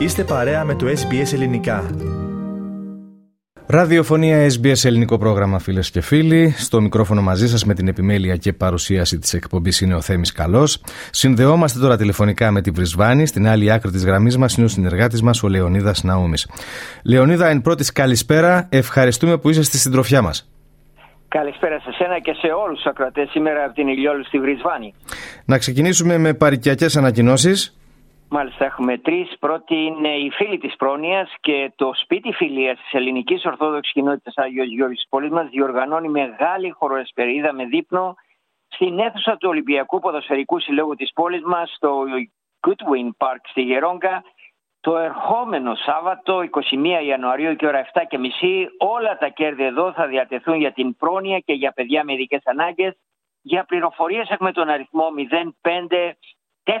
Είστε παρέα με το SBS Ελληνικά. Ραδιοφωνία SBS Ελληνικό πρόγραμμα φίλες και φίλοι. Στο μικρόφωνο μαζί σας με την επιμέλεια και παρουσίαση της εκπομπής είναι ο Θέμης Καλός. Συνδεόμαστε τώρα τηλεφωνικά με τη Βρισβάνη. Στην άλλη άκρη της γραμμής μας είναι ο συνεργάτης μας ο Λεωνίδας Ναούμης. Λεωνίδα, εν πρώτης καλησπέρα. Ευχαριστούμε που είσαι στη συντροφιά μας. Καλησπέρα σε σένα και σε όλους τους ακροατές σήμερα από την Ηλιόλου στη Βρισβάνη. Να ξεκινήσουμε με παρικιακές ανακοινώσεις. Μάλιστα, έχουμε τρεις. Πρώτη είναι η φίλη της πρόνοιας και το σπίτι φιλίας της Ελληνικής Ορθόδοξης Κοινότητας Άγιος Γιώργης τη πόλη μας διοργανώνει μεγάλη χωροεσπερίδα με δείπνο στην αίθουσα του Ολυμπιακού Ποδοσφαιρικού Συλλόγου της πόλης μας, στο Goodwin Park στη Γερόγκα, το ερχόμενο Σάββατο, 21 Ιανουαρίου και ώρα 7.30, όλα τα κέρδη εδώ θα διατεθούν για την πρόνοια και για παιδιά με ειδικές ανάγκες. Για πληροφορίες έχουμε τον αριθμό 05 4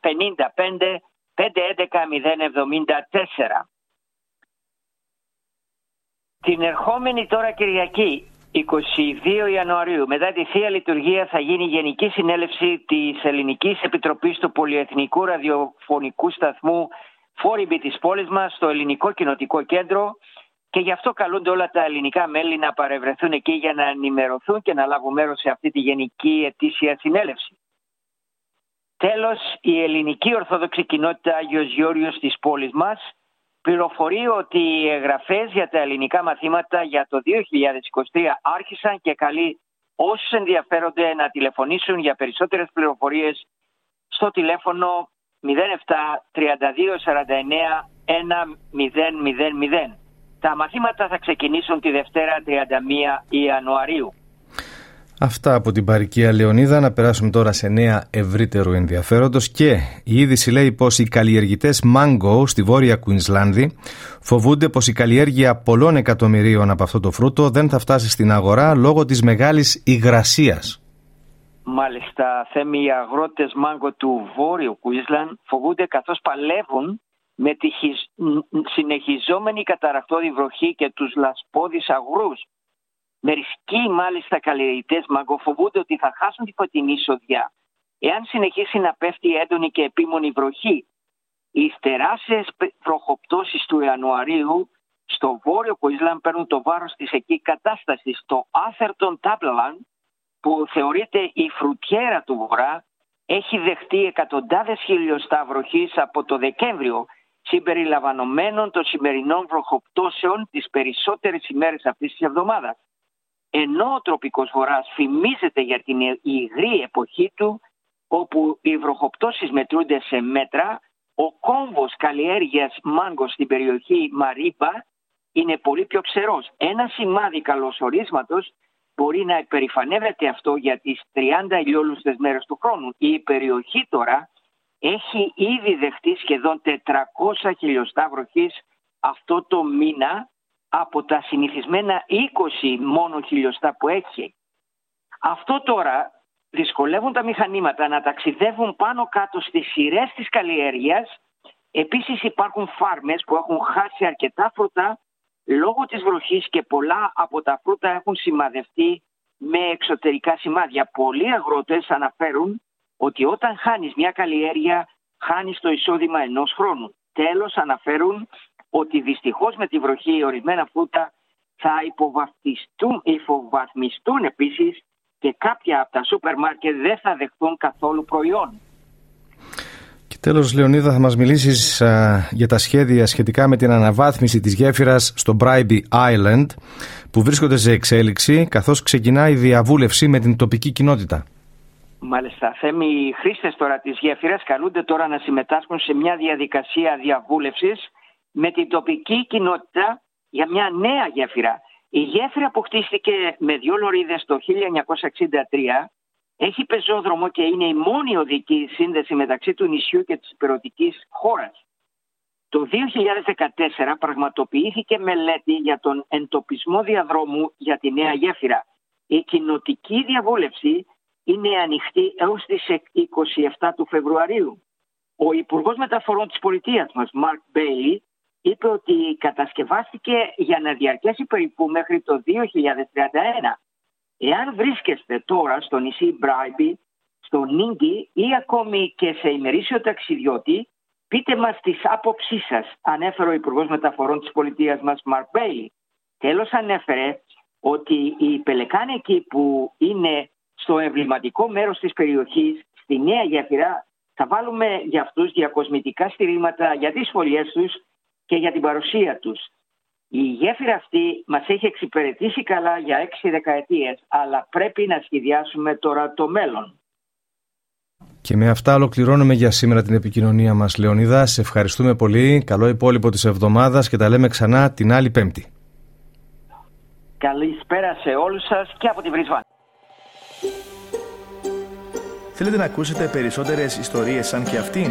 55 511 074. Την ερχόμενη τώρα Κυριακή 22 Ιανουαρίου μετά τη Θεία Λειτουργία θα γίνει η Γενική Συνέλευση της Ελληνικής Επιτροπής του Πολυεθνικού Ραδιοφωνικού Σταθμού Φόρυμπη της πόλης μας στο Ελληνικό Κοινοτικό Κέντρο και γι' αυτό καλούνται όλα τα ελληνικά μέλη να παρευρεθούν εκεί για να ενημερωθούν και να λάβουν μέρος σε αυτή τη Γενική Ετήσια Συνέλευση. Τέλος, η ελληνική ορθόδοξη κοινότητα Άγιος Γιώργος της πόλης μας πληροφορεί ότι οι εγγραφές για τα ελληνικά μαθήματα για το 2023 άρχισαν και καλεί όσους ενδιαφέρονται να τηλεφωνήσουν για περισσότερες πληροφορίες στο τηλέφωνο 07 32 49 1000. Τα μαθήματα θα ξεκινήσουν τη Δευτέρα 31 Ιανουαρίου. Αυτά από την παρικία Λεωνίδα. Να περάσουμε τώρα σε νέα ευρύτερου ενδιαφέροντος και η είδηση λέει πως οι καλλιεργητές μάγκο στη Βόρεια Κουινσλάνδη φοβούνται πως η καλλιέργεια πολλών εκατομμυρίων από αυτό το φρούτο δεν θα φτάσει στην αγορά λόγω της μεγάλης υγρασίας. Μάλιστα, θέμη οι αγρότες μάγκο του Βόρειου Κουινσλάνδ φοβούνται καθώς παλεύουν με τη συνεχιζόμενη καταρακτώδη βροχή και τους λασπώδεις αγρούς Μερικοί μάλιστα καλλιεργητές μαγκοφοβούνται ότι θα χάσουν τη φωτεινή εισοδιά εάν συνεχίσει να πέφτει έντονη και επίμονη βροχή. Οι τεράστιε βροχοπτώσεις του Ιανουαρίου στο βόρειο Κουίσλαν παίρνουν το βάρος της εκεί κατάστασης. Στο Άθερτον Τάπλαν, που θεωρείται η φρουτιέρα του βορρά, έχει δεχτεί εκατοντάδες χιλιοστά βροχής από το Δεκέμβριο, συμπεριλαμβανομένων των σημερινών βροχοπτώσεων τις περισσότερες ημέρες αυτής της εβδομάδας ενώ ο τροπικός βορράς φημίζεται για την υγρή εποχή του όπου οι βροχοπτώσεις μετρούνται σε μέτρα, ο κόμβος καλλιέργειας μάγκος στην περιοχή Μαρίπα είναι πολύ πιο ξερός. Ένα σημάδι καλωσορίσματος μπορεί να υπερηφανεύεται αυτό για τις 30 ηλιόλουστες μέρες του χρόνου. Η περιοχή τώρα έχει ήδη δεχτεί σχεδόν 400 χιλιοστά βροχής αυτό το μήνα από τα συνηθισμένα 20 μόνο χιλιοστά που έχει. Αυτό τώρα δυσκολεύουν τα μηχανήματα να ταξιδεύουν πάνω κάτω στις σειρές της καλλιέργειας. Επίσης υπάρχουν φάρμες που έχουν χάσει αρκετά φρούτα λόγω της βροχής και πολλά από τα φρούτα έχουν σημαδευτεί με εξωτερικά σημάδια. Πολλοί αγρότες αναφέρουν ότι όταν χάνεις μια καλλιέργεια χάνεις το εισόδημα ενός χρόνου. Τέλος αναφέρουν ότι δυστυχώς με τη βροχή ορισμένα φρούτα θα υποβαθμιστούν, υποβαθμιστούν επίσης και κάποια από τα σούπερ μάρκετ δεν θα δεχθούν καθόλου προϊόν. Και τέλος Λεωνίδα θα μας μιλήσεις για τα σχέδια σχετικά με την αναβάθμιση της γέφυρας στο Bribey Island που βρίσκονται σε εξέλιξη καθώς ξεκινά η διαβούλευση με την τοπική κοινότητα. Μάλιστα, Θέμη, οι χρήστες τώρα της γέφυρας καλούνται τώρα να συμμετάσχουν σε μια διαδικασία διαβούλευσης με την τοπική κοινότητα για μια νέα γέφυρα. Η γέφυρα που χτίστηκε με δύο λωρίδες το 1963 έχει πεζόδρομο και είναι η μόνη οδική σύνδεση μεταξύ του νησιού και της υπηρετικής χώρας. Το 2014 πραγματοποιήθηκε μελέτη για τον εντοπισμό διαδρόμου για τη νέα γέφυρα. Η κοινοτική διαβούλευση είναι ανοιχτή έως τις 27 του Φεβρουαρίου. Ο Υπουργός Μεταφορών της Πολιτείας μας, Μαρκ Μπέιλι, είπε ότι κατασκευάστηκε για να διαρκέσει περίπου μέχρι το 2031. Εάν βρίσκεστε τώρα στο νησί Μπράιμπι, στο Νίγκη ή ακόμη και σε ημερήσιο ταξιδιώτη, Πείτε μας τις άποψή σας, ανέφερε ο Υπουργός Μεταφορών της πολιτείας μας, Μαρκ Μπέιλι. Τέλος ανέφερε ότι οι Πελεκάνικοι που είναι στο εμβληματικό μέρος της περιοχής, στη Νέα Γέφυρα, θα βάλουμε για αυτούς διακοσμητικά στηρίγματα για τις φωλιές τους και για την παρουσία τους. Η γέφυρα αυτή μας έχει εξυπηρετήσει καλά για έξι δεκαετίες, αλλά πρέπει να σχεδιάσουμε τώρα το μέλλον. Και με αυτά ολοκληρώνουμε για σήμερα την επικοινωνία μας Λεωνίδα. Σε ευχαριστούμε πολύ. Καλό υπόλοιπο της εβδομάδας και τα λέμε ξανά την άλλη Πέμπτη. Καλησπέρα σε όλους σας και από τη Βρισβάνη. Θέλετε να ακούσετε περισσότερες ιστορίες σαν και αυτήν;